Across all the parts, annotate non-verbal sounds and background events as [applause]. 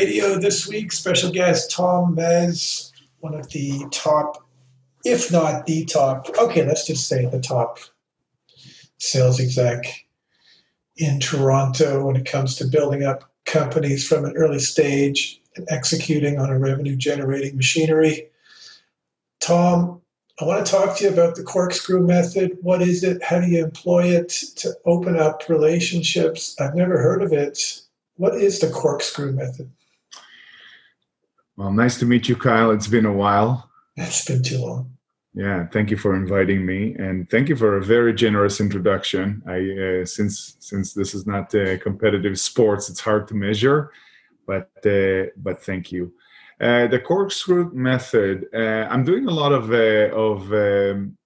Radio this week. Special guest Tom Mes, one of the top, if not the top, okay, let's just say the top sales exec in Toronto when it comes to building up companies from an early stage and executing on a revenue generating machinery. Tom, I want to talk to you about the corkscrew method. What is it? How do you employ it to open up relationships? I've never heard of it. What is the corkscrew method? Well, nice to meet you, Kyle. It's been a while. It's been too long. Yeah, thank you for inviting me, and thank you for a very generous introduction. I uh, since since this is not uh, competitive sports, it's hard to measure, but uh, but thank you. Uh, the corkscrew method. Uh, I'm doing a lot of uh, of um,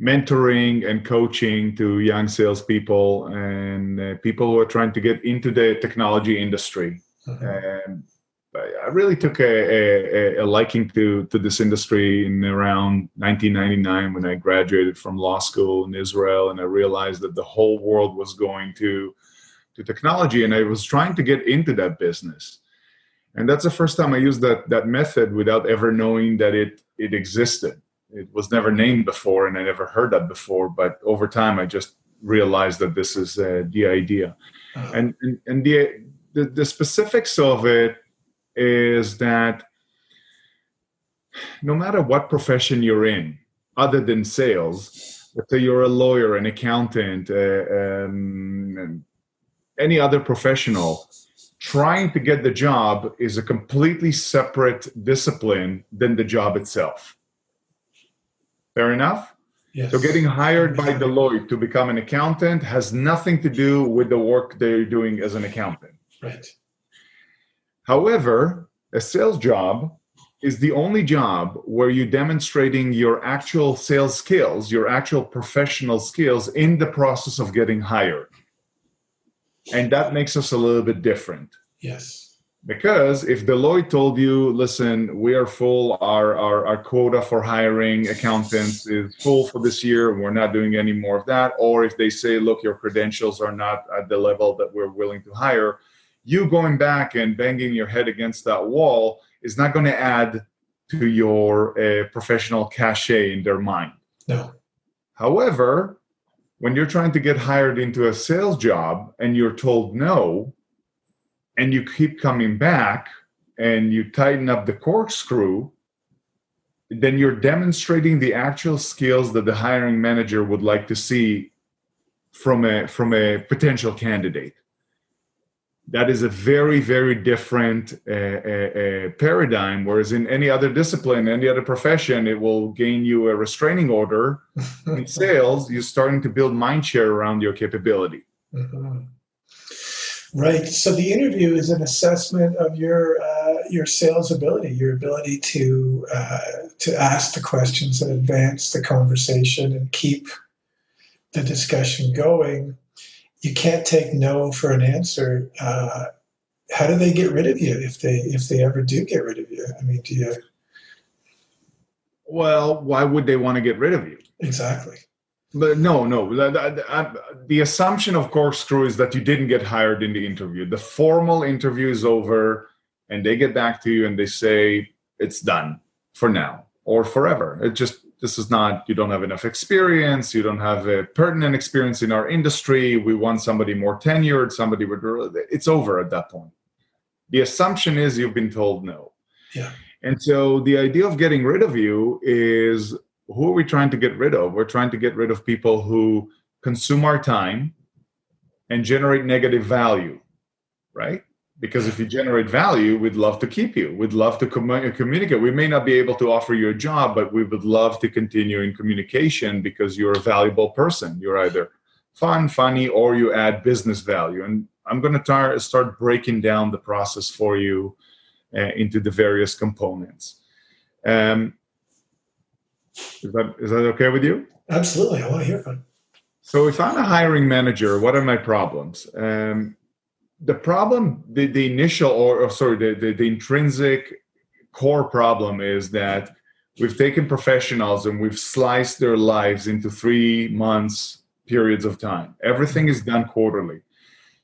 mentoring and coaching to young salespeople and uh, people who are trying to get into the technology industry. Mm-hmm. Um, I really took a, a, a, liking to, to this industry in around 1999 when I graduated from law school in Israel, and I realized that the whole world was going to to technology, and I was trying to get into that business. And that's the first time I used that that method without ever knowing that it it existed it was never named before and i never heard that before but over time i just realized that this is uh, the idea uh-huh. and, and, and the, the the specifics of it is that no matter what profession you're in other than sales let's you're a lawyer an accountant uh, um, any other professional trying to get the job is a completely separate discipline than the job itself Fair enough? Yes. So getting hired by Deloitte to become an accountant has nothing to do with the work they're doing as an accountant. Right. However, a sales job is the only job where you're demonstrating your actual sales skills, your actual professional skills in the process of getting hired. And that makes us a little bit different. Yes. Because if Deloitte told you, listen, we are full, our, our, our quota for hiring accountants is full for this year, we're not doing any more of that, or if they say, look, your credentials are not at the level that we're willing to hire, you going back and banging your head against that wall is not going to add to your uh, professional cachet in their mind. No. However, when you're trying to get hired into a sales job and you're told no, and you keep coming back and you tighten up the corkscrew, then you're demonstrating the actual skills that the hiring manager would like to see from a from a potential candidate. That is a very very different uh, uh, uh, paradigm. Whereas in any other discipline, any other profession, it will gain you a restraining order. [laughs] in sales, you're starting to build mind share around your capability. Mm-hmm. Right. So the interview is an assessment of your uh, your sales ability, your ability to uh, to ask the questions and advance the conversation and keep the discussion going. You can't take no for an answer. Uh, how do they get rid of you if they if they ever do get rid of you? I mean, do you? Well, why would they want to get rid of you? Exactly. But no, no. The assumption of corkscrew is that you didn't get hired in the interview. The formal interview is over, and they get back to you and they say it's done for now or forever. It just this is not. You don't have enough experience. You don't have a pertinent experience in our industry. We want somebody more tenured. Somebody with. It's over at that point. The assumption is you've been told no. Yeah. And so the idea of getting rid of you is who are we trying to get rid of? We're trying to get rid of people who consume our time and generate negative value, right? Because if you generate value, we'd love to keep you. We'd love to com- communicate. We may not be able to offer you a job, but we would love to continue in communication because you're a valuable person. You're either fun, funny, or you add business value. And I'm going to tar- start breaking down the process for you uh, into the various components. Um, is that is that okay with you? Absolutely, I want to hear from. So, if I'm a hiring manager, what are my problems? Um, the problem, the, the initial or, or sorry, the, the, the intrinsic core problem is that we've taken professionals and we've sliced their lives into three months periods of time. Everything is done quarterly.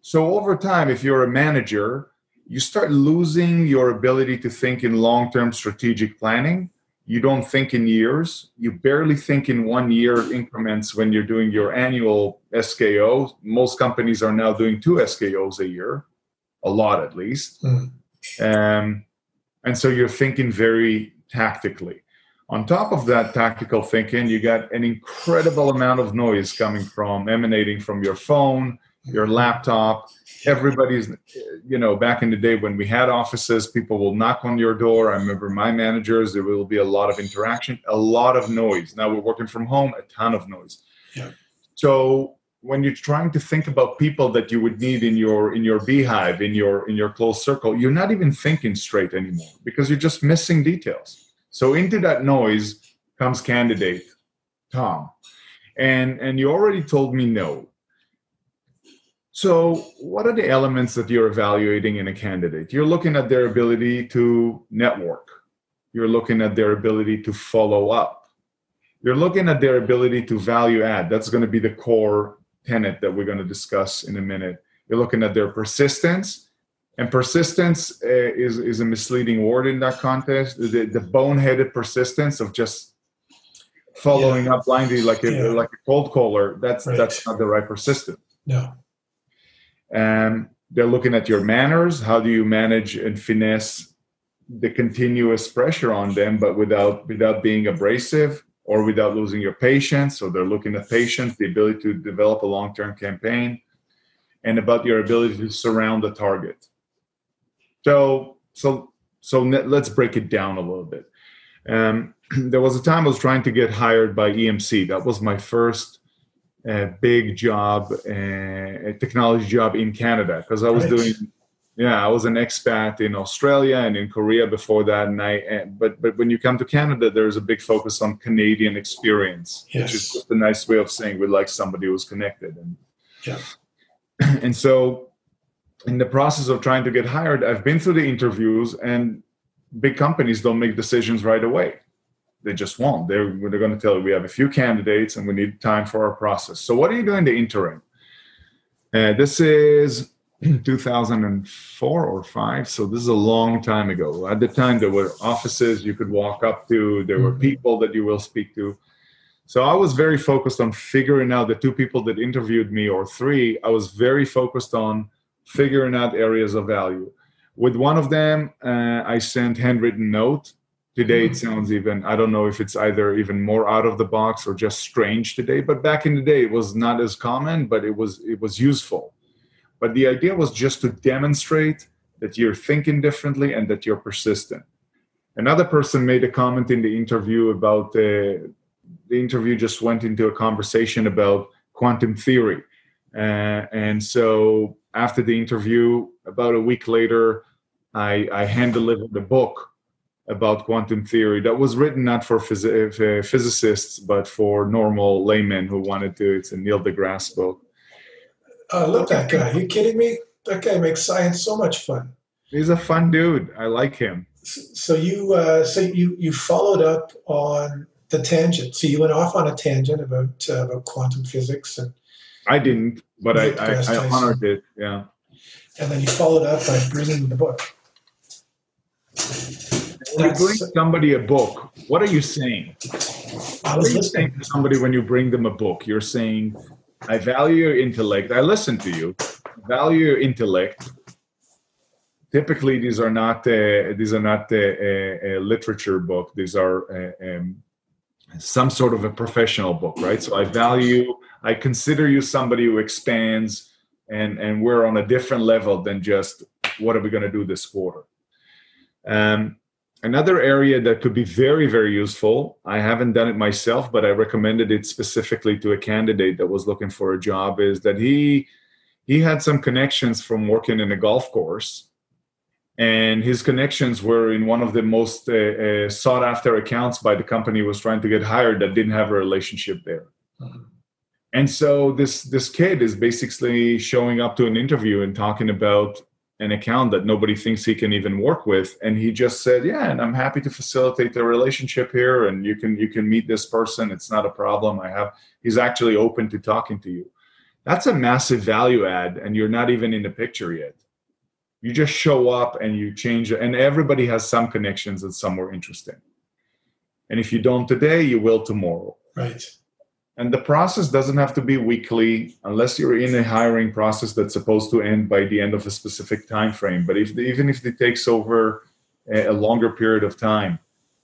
So over time, if you're a manager you start losing your ability to think in long-term strategic planning you don't think in years. You barely think in one year increments when you're doing your annual sko most companies are now doing two skos a year a lot at least. Mm. um, and so you're thinking very tactically. On top of that tactical thinking you got an incredible amount of noise coming from emanating from your phone your laptop. Everybody's you know back in the day when we had offices people will knock on your door. I remember my managers there will be a lot of interaction a lot of noise. Now we're working from home a ton of noise. Yeah. so when you're trying to think about people that you would need in your in your beehive in your in your close circle you're not even thinking straight anymore because you're just missing details. So into that noise comes candidate tom. And and you already told me no so, what are the elements that you're evaluating in a candidate? You're looking at their ability to network, you're looking at their ability to follow up, you're looking at their ability to value add. That's going to be the core tenet that we're going to discuss in a minute. You're looking at their persistence, and persistence uh, is, is a misleading word in that context. The, the boneheaded persistence of just following yeah. up blindly like a yeah. like a cold caller. That's right. that's not the right persistence. No and they're looking at your manners. How do you manage and finesse the continuous pressure on them, but without without being abrasive or without losing your patience? So they're looking at patience, the ability to develop a long-term campaign, and about your ability to surround the target. So so so let's break it down a little bit. Um, [clears throat] there was a time I was trying to get hired by EMC. That was my first a big job, uh, a technology job in Canada because I was right. doing, yeah, I was an expat in Australia and in Korea before that. And I, eh, but but when you come to Canada, there's a big focus on Canadian experience, yes. which is just a nice way of saying we like somebody who's connected. And yeah, [clears throat] and so in the process of trying to get hired, I've been through the interviews and big companies don't make decisions right away they just won't. They're, they're going to tell you we have a few candidates and we need time for our process. So, what are you doing the interim? Uh, this is [clears throat] 2004 or five, so this is a long time ago. At the time, there were offices you could walk up to, there were mm-hmm. people that you will speak to. So I was very focused on figuring out the two people that interviewed me, or three. I was very focused on figuring out areas of value. With one of them, uh, I sent handwritten note Today it hmm. sounds even, I don't know if it's either even more out of the box or just strange today, but back in the day it was not as common, but it was it was useful. But the idea was just to demonstrate that you're thinking differently and that you're persistent. Another person made a comment in the interview about the the interview just went into a conversation about quantum theory. Uh, and so after the interview, about a week later, I, I hand delivered the book about quantum theory that was written not for phys- uh, physicists but for normal laymen who wanted to. It's a Neil deGrasse book. Uh, look that guy! Are you kidding me? That guy makes science so much fun. He's a fun dude. I like him. So you, uh, so you, you followed up on the tangent. So you went off on a tangent about uh, about quantum physics and. I didn't, but I, I, I honored it. Yeah. And then you followed up by bringing the book. You bring somebody a book, what are you saying? I was listening to somebody when you bring them a book. You're saying, "I value your intellect. I listen to you. Value your intellect." Typically, these are not uh, these are not a, a, a, literature book. These are uh, um, some sort of a professional book, right? So I value. I consider you somebody who expands, and and we're on a different level than just what are we going to do this quarter. Um, Another area that could be very, very useful, I haven't done it myself, but I recommended it specifically to a candidate that was looking for a job, is that he he had some connections from working in a golf course. And his connections were in one of the most uh, uh, sought after accounts by the company was trying to get hired that didn't have a relationship there. Mm-hmm. And so this this kid is basically showing up to an interview and talking about an account that nobody thinks he can even work with and he just said yeah and i'm happy to facilitate the relationship here and you can you can meet this person it's not a problem i have he's actually open to talking to you that's a massive value add and you're not even in the picture yet You just show up and you change and everybody has some connections that's somewhere interesting. And if you don't today, you will tomorrow. Right. And the process doesn't have to be weekly unless you're in a hiring process that's supposed to end by the end of a specific time frame. But if even if it takes over a, longer period of time,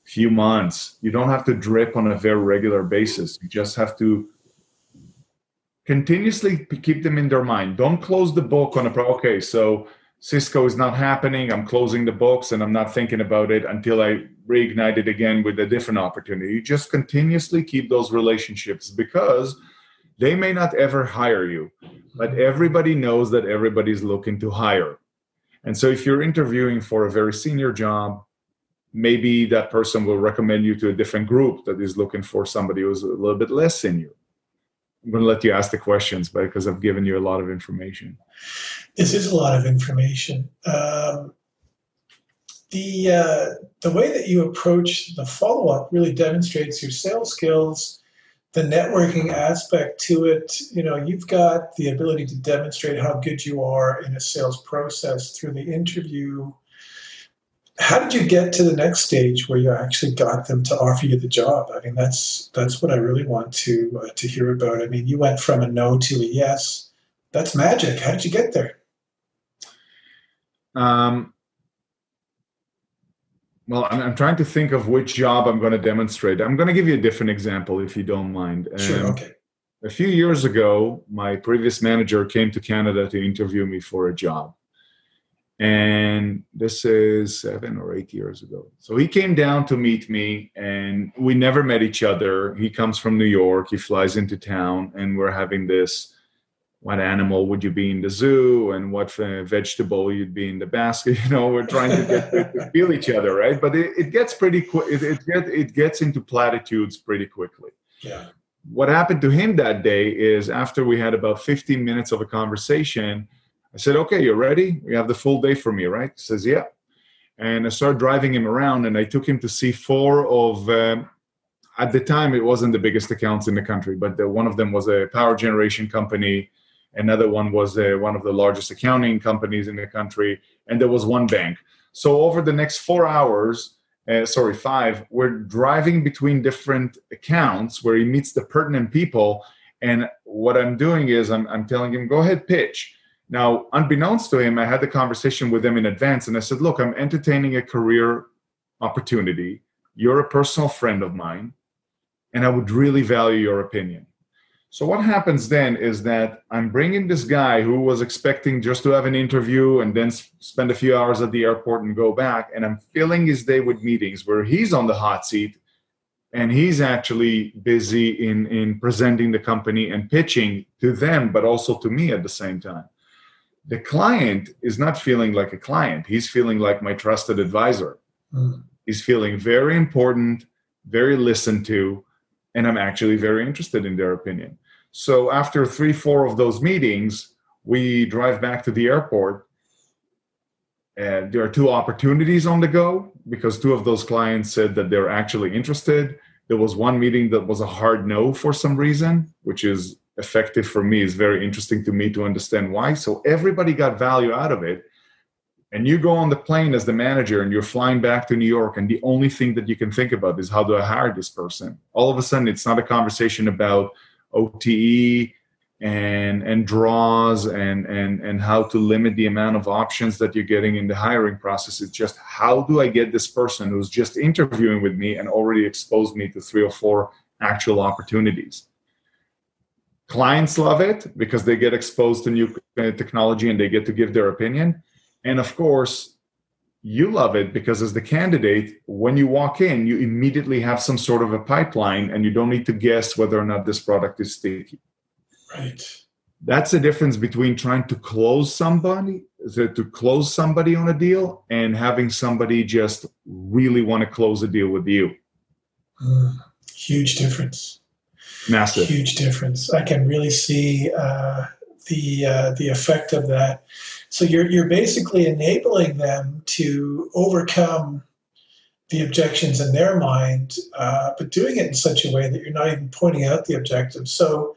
few months, you don't have to drip on a very regular basis. You just have to continuously keep them in their mind. Don't close the book on a pro. Okay, so Cisco is not happening. I'm closing the books and I'm not thinking about it until I reignite it again with a different opportunity. You just continuously keep those relationships because they may not ever hire you, but everybody knows that everybody's looking to hire. And so if you're interviewing for a very senior job, maybe that person will recommend you to a different group that is looking for somebody who's a little bit less senior. I'm going to let you ask the questions but because I've given you a lot of information. This is a lot of information. Um, the uh, the way that you approach the follow up really demonstrates your sales skills, the networking aspect to it. You know, you've got the ability to demonstrate how good you are in a sales process through the interview. How did you get to the next stage where you actually got them to offer you the job? I mean, that's that's what I really want to uh, to hear about. I mean, you went from a no to a yes. That's magic. How did you get there? Um, well, I'm, I'm, trying to think of which job I'm going to demonstrate. I'm going to give you a different example if you don't mind. Sure, um, okay. A few years ago, my previous manager came to Canada to interview me for a job. And this is seven or eight years ago. So he came down to meet me, and we never met each other. He comes from New York, he flies into town, and we're having this what animal would you be in the zoo? And what vegetable you'd be in the basket? [laughs] You know we're trying to get to feel each other right? But it, it gets pretty quick it, it, get, it gets into platitudes pretty quickly. Yeah. What happened to him that day is after we had about 15 minutes of a conversation i said okay you're ready you have the full day for me right he says yeah and i started driving him around and i took him to see four of um, at the time it wasn't the biggest accounts in the country but the, one of them was a power generation company Another one was uh, one of the largest accounting companies in the country, and there was one bank. So over the next four hours, uh, sorry, five, we're driving between different accounts where he meets the pertinent people. And what I'm doing is I'm, I'm telling him, go ahead, pitch. Now, unbeknownst to him, I had the conversation with him in advance, and I said, look, I'm entertaining a career opportunity. You're a personal friend of mine, and I would really value your opinion. So what happens then is that I'm bringing this guy who was expecting just to have an interview and then spend a few hours at the airport and go back, and I'm filling his day with meetings where he's on the hot seat and he's actually busy in in presenting the company and pitching to them, but also to me at the same time. The client is not feeling like a client; he's feeling like my trusted advisor. Mm. He's feeling very important, very listened to and I'm actually very interested in their opinion. So after three, four of those meetings, we drive back to the airport. And there are two opportunities on the go because two of those clients said that they're actually interested. There was one meeting that was a hard no for some reason, which is effective for me. is very interesting to me to understand why. So everybody got value out of it and you go on the plane as the manager and you're flying back to New York, and the only thing that you can think about is how do I hire this person? All of a sudden, it's not a conversation about OTE and and draws and and and how to limit the amount of options that you're getting in the hiring process. It's just how do I get this person who's just interviewing with me and already exposed me to three or four actual opportunities. Clients love it because they get exposed to new technology and they get to give their opinion and of course, you love it because as the candidate, when you walk in, you immediately have some sort of a pipeline and you don't need to guess whether or not this product is sticky. Right. That's the difference between trying to close somebody, to close somebody on a deal, and having somebody just really want to close a deal with you. Mm, huge difference. Massive. Huge difference. I can really see uh, the uh, the effect of that so you're you're basically enabling them to overcome the objections in their mind, uh, but doing it in such a way that you're not even pointing out the objective. So,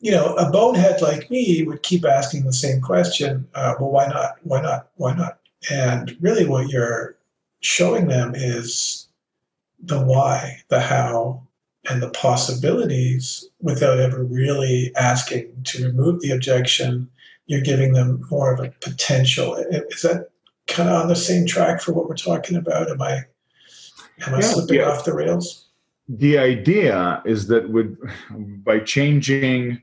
you know, a bonehead like me would keep asking the same question. Uh, well, why not? Why not? Why not? And really, what you're showing them is the why, the how, and the possibilities without ever really asking to remove the objection. You're giving them more of a potential. Is that kind of on the same track for what we're talking about? Am I am I yeah, slipping yeah. off the rails? The idea is that with by changing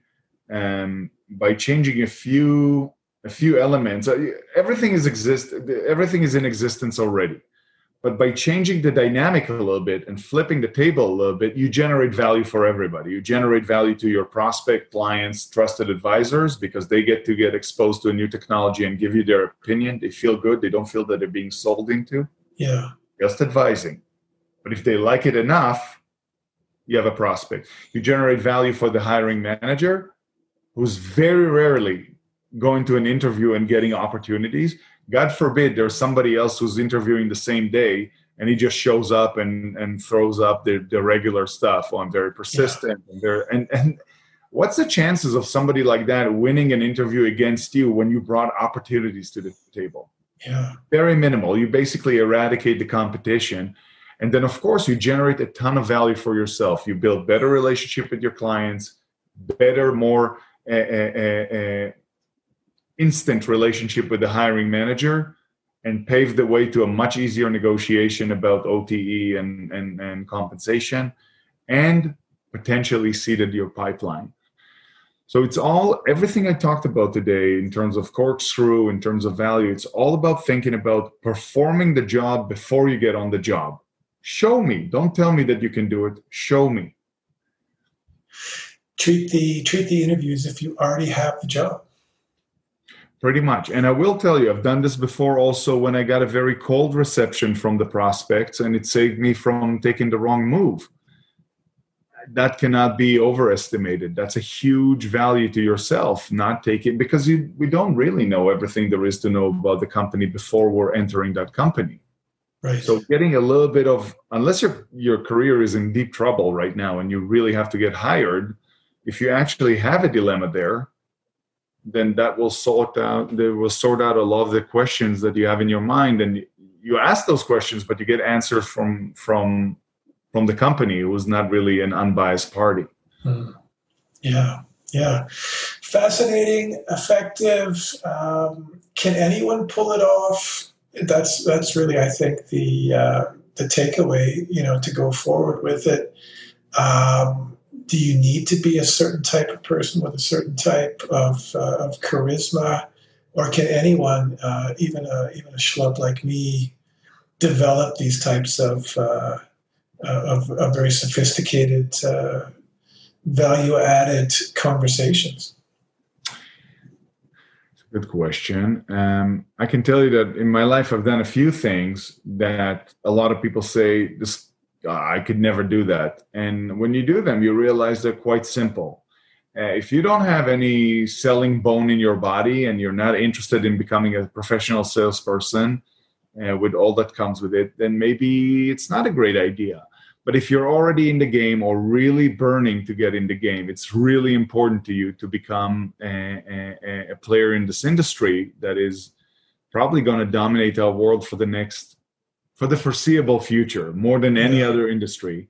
um, by changing a few a few elements, uh, everything is exist everything is in existence already. But by changing the dynamic a little bit and flipping the table a little bit, you generate value for everybody. You generate value to your prospect, clients, trusted advisors because they get to get exposed to a new technology and give you their opinion. They feel good. They don't feel that they're being sold into. Yeah. Just advising. But if they like it enough, you have a prospect. You generate value for the hiring manager who's very rarely going to an interview and getting opportunities God forbid there's somebody else who's interviewing the same day and he just shows up and, and throws up the, the regular stuff. Oh, I'm very persistent. Yeah. And, very, and, and what's the chances of somebody like that winning an interview against you when you brought opportunities to the table? Yeah. Very minimal. You basically eradicate the competition. And then, of course, you generate a ton of value for yourself. You build better relationship with your clients, better, more uh, uh, uh, instant relationship with the hiring manager and pave the way to a much easier negotiation about OTE and, and, and compensation and potentially seeded your pipeline. So it's all everything I talked about today in terms of corkscrew, in terms of value, it's all about thinking about performing the job before you get on the job. Show me. Don't tell me that you can do it. Show me. Treat the treat the interviews if you already have the job. Pretty much. And I will tell you, I've done this before also when I got a very cold reception from the prospects and it saved me from taking the wrong move. That cannot be overestimated. That's a huge value to yourself, not taking because you, we don't really know everything there is to know about the company before we're entering that company. Right. So getting a little bit of unless your your career is in deep trouble right now and you really have to get hired, if you actually have a dilemma there, then that will sort out they will sort out a lot of the questions that you have in your mind. And you ask those questions but you get answers from from from the company. Who is not really an unbiased party. Hmm. yeah. Yeah. Fascinating effective. Um, can anyone pull it off? That's that's really i think the uh, the takeaway you know to go forward with it. Um, do you need to be a certain type of person with a certain type of, uh, of charisma, or can anyone, uh, even a even a schlub like me, develop these types of uh, of, of, very sophisticated, uh, value added conversations? Good question. Um, I can tell you that in my life, I've done a few things that a lot of people say this I could never do that. And when you do them, you realize they're quite simple. Uh, if you don't have any selling bone in your body and you're not interested in becoming a professional salesperson uh, with all that comes with it, then maybe it's not a great idea. But if you're already in the game or really burning to get in the game, it's really important to you to become a, a, a player in this industry that is probably going to dominate our world for the next for the foreseeable future more than any other industry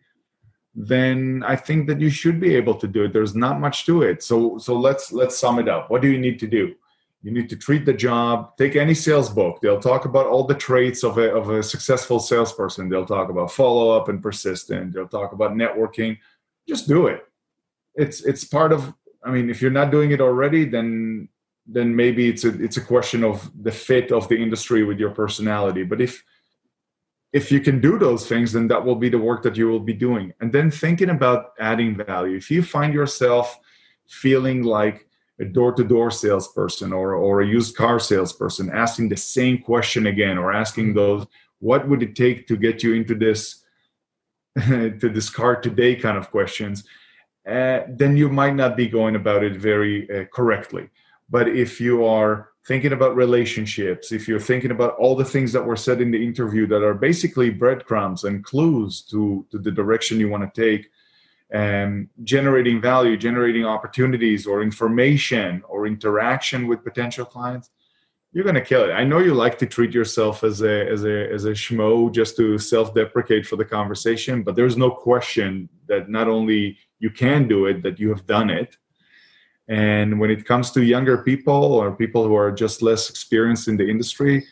then i think that you should be able to do it. There's not much to it. So so let's let's sum it up. What do you need to do? You need to treat the job. Take any sales book. They'll talk about all the traits of a, of a successful salesperson. They'll talk about follow up and persistent they'll talk about networking. Just do it. It's it's part of i mean if you're not doing it already then then maybe it's a it's a question of the fit of the industry with your personality. But if if you can do those things, then that will be the work that you will be doing. And then thinking about adding value. If you find yourself feeling like a door-to-door salesperson or, or a used car salesperson asking the same question again or asking those what would it take to get you into this [laughs] to this car today kind of questions uh, then you might not be going about it very uh, correctly but if you are thinking about relationships, if you're thinking about all the things that were said in the interview that are basically breadcrumbs and clues to, to the direction you want to take, and generating value, generating opportunities or information or interaction with potential clients, you're gonna kill it. I know you like to treat yourself as a as a as a schmo just to self-deprecate for the conversation, but there's no question that not only you can do it, that you have done it. And when it comes to younger people or people who are just less experienced in the industry,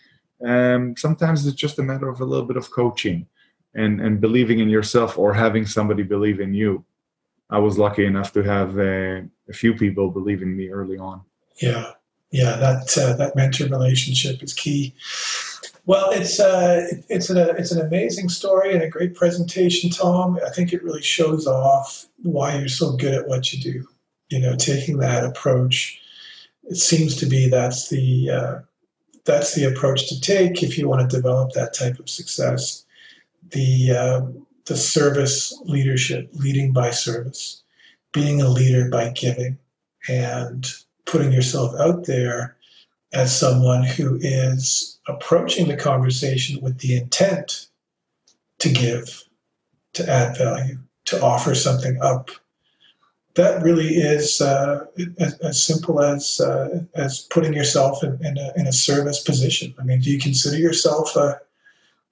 um, sometimes it's just a matter of a little bit of coaching and and believing in yourself or having somebody believe in you. I was lucky enough to have uh, a few people believe in me early on. Yeah, yeah, that uh, that mentor relationship is key. Well, it's uh, it's an it's an amazing story and a great presentation, Tom. I think it really shows off why you're so good at what you do. You know, taking that approach. It seems to be that's the uh, that's the approach to take if you want to develop that type of success the uh, the service leadership, leading by service, being a leader by giving, and putting yourself out there as someone who is approaching the conversation with the intent to give, to add value, to offer something up. That really is uh, as, as, simple as uh, as putting yourself in, in, a, in a service position. I mean, do you consider yourself a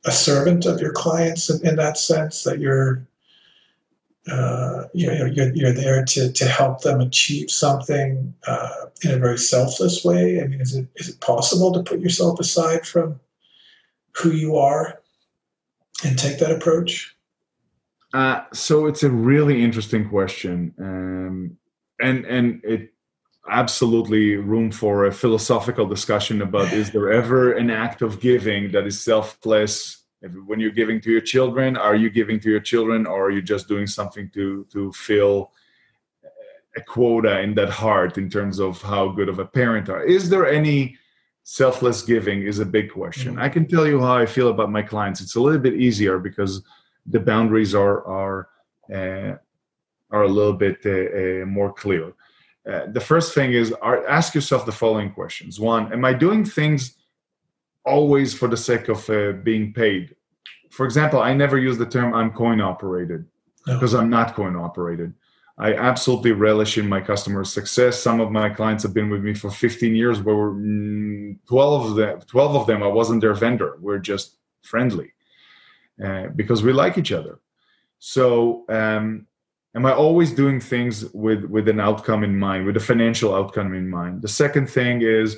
a servant of your clients in, in that sense that you're uh, you know, you're, you're there to, to help them achieve something uh, in a very selfless way. I mean, is it is it possible to put yourself aside from who you are and take that approach? Uh, so it's a really interesting question, um, and and it absolutely room for a philosophical discussion about is there ever an act of giving that is selfless? When you're giving to your children are you giving to your children or are you just doing something to to fill a quota in that heart in terms of how good of a parent are? Is there any selfless giving is a big question. Mm-hmm. i can tell you how i feel about my clients. It's a little bit easier because the boundaries are are uh, are a little bit uh, uh, more clear. Uh, the first thing is are, ask yourself the following questions. One am i doing things always for the sake of uh, being paid? For example i never use the term i'm coin operated no. because i'm not coin operated. I absolutely relish in my customer success. Some of my clients have been with me for 15 years where mm, 12 of them 12 of them i wasn't their vendor. We're just friendly uh, because we like each other. So um, am i always doing things with with an outcome in mind with a financial outcome in mind? The second thing is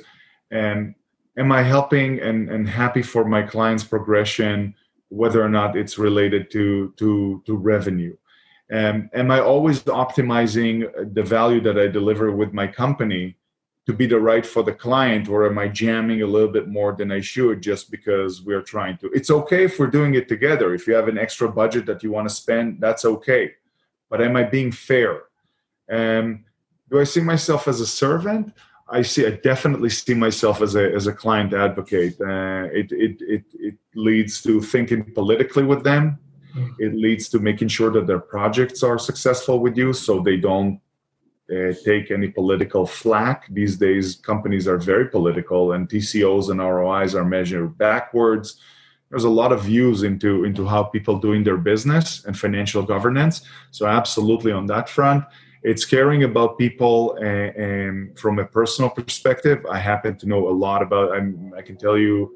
um, am i helping and, and happy for my clients progression whether or not it's related to to to revenue? Um, am i always optimizing the value that i deliver with my company to be the right for the client or am i jamming a little bit more than i should just because we're trying to it's okay if we're doing it together if you have an extra budget that you want to spend that's okay but am I being fair? Um, do I see myself as a servant? I see. I definitely see myself as a as a client advocate. Uh, it, it it it leads to thinking politically with them. Mm. It leads to making sure that their projects are successful with you, so they don't uh, take any political flack. These days, companies are very political, and TCOs and ROIs are measured backwards. There's a lot of views into into how people doing their business and financial governance. So absolutely on that front. It's caring about people and, and from a personal perspective. I happen to know a lot about I'm, i can tell you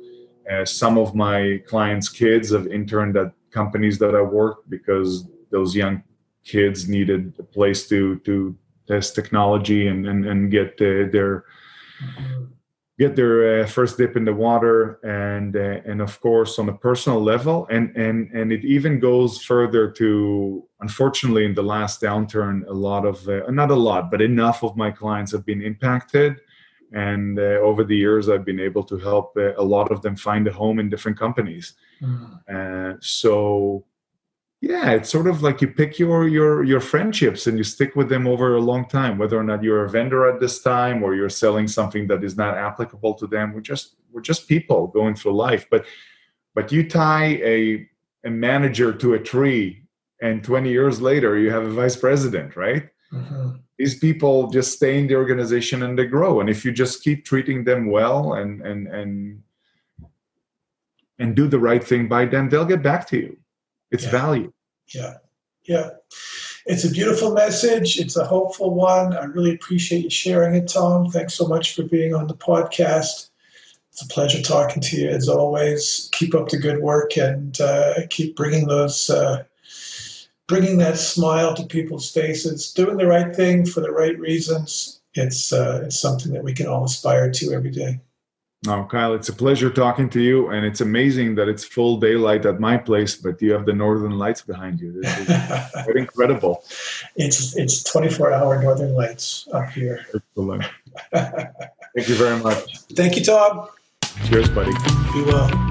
uh, some of my clients kids have interned at companies that i worked because those young kids needed a place to to test technology and and, and get uh, their get their uh, first dip in the water and uh, and of course on a personal level. And and and it even goes further to unfortunately in the last downturn a lot of uh, not a lot but enough of my clients have been impacted. And uh, over the years i've been able to help uh, a lot of them find a home in different companies. Mm. so yeah it's sort of like you pick your your your friendships and you stick with them over a long time whether or not you're a vendor at this time or you're selling something that is not applicable to them. We're just we're just people going through life. But but you tie a a manager to a tree and 20 years later you have a vice president right? Mm-hmm. these people just stay in the organization and they grow. And if you just keep treating them well and and and and do the right thing by them they'll get back to you it's yeah. value. Yeah. Yeah. It's a beautiful message. It's a hopeful one. I really appreciate you sharing it, Tom. Thanks so much for being on the podcast. It's a pleasure talking to you as always. Keep up the good work and uh, keep bringing those, uh, bringing that smile to people's faces. Doing the right thing for the right reasons. It's uh, it's something that we can all aspire to every day. Oh, Kyle, it's a pleasure talking to you, and it's amazing that it's full daylight at my place, but you have the northern lights behind you. This is [laughs] quite incredible. It's it's 24 hour northern lights up here. Excellent. [laughs] Thank you very much. Thank you, Tom. Cheers, buddy. Be well.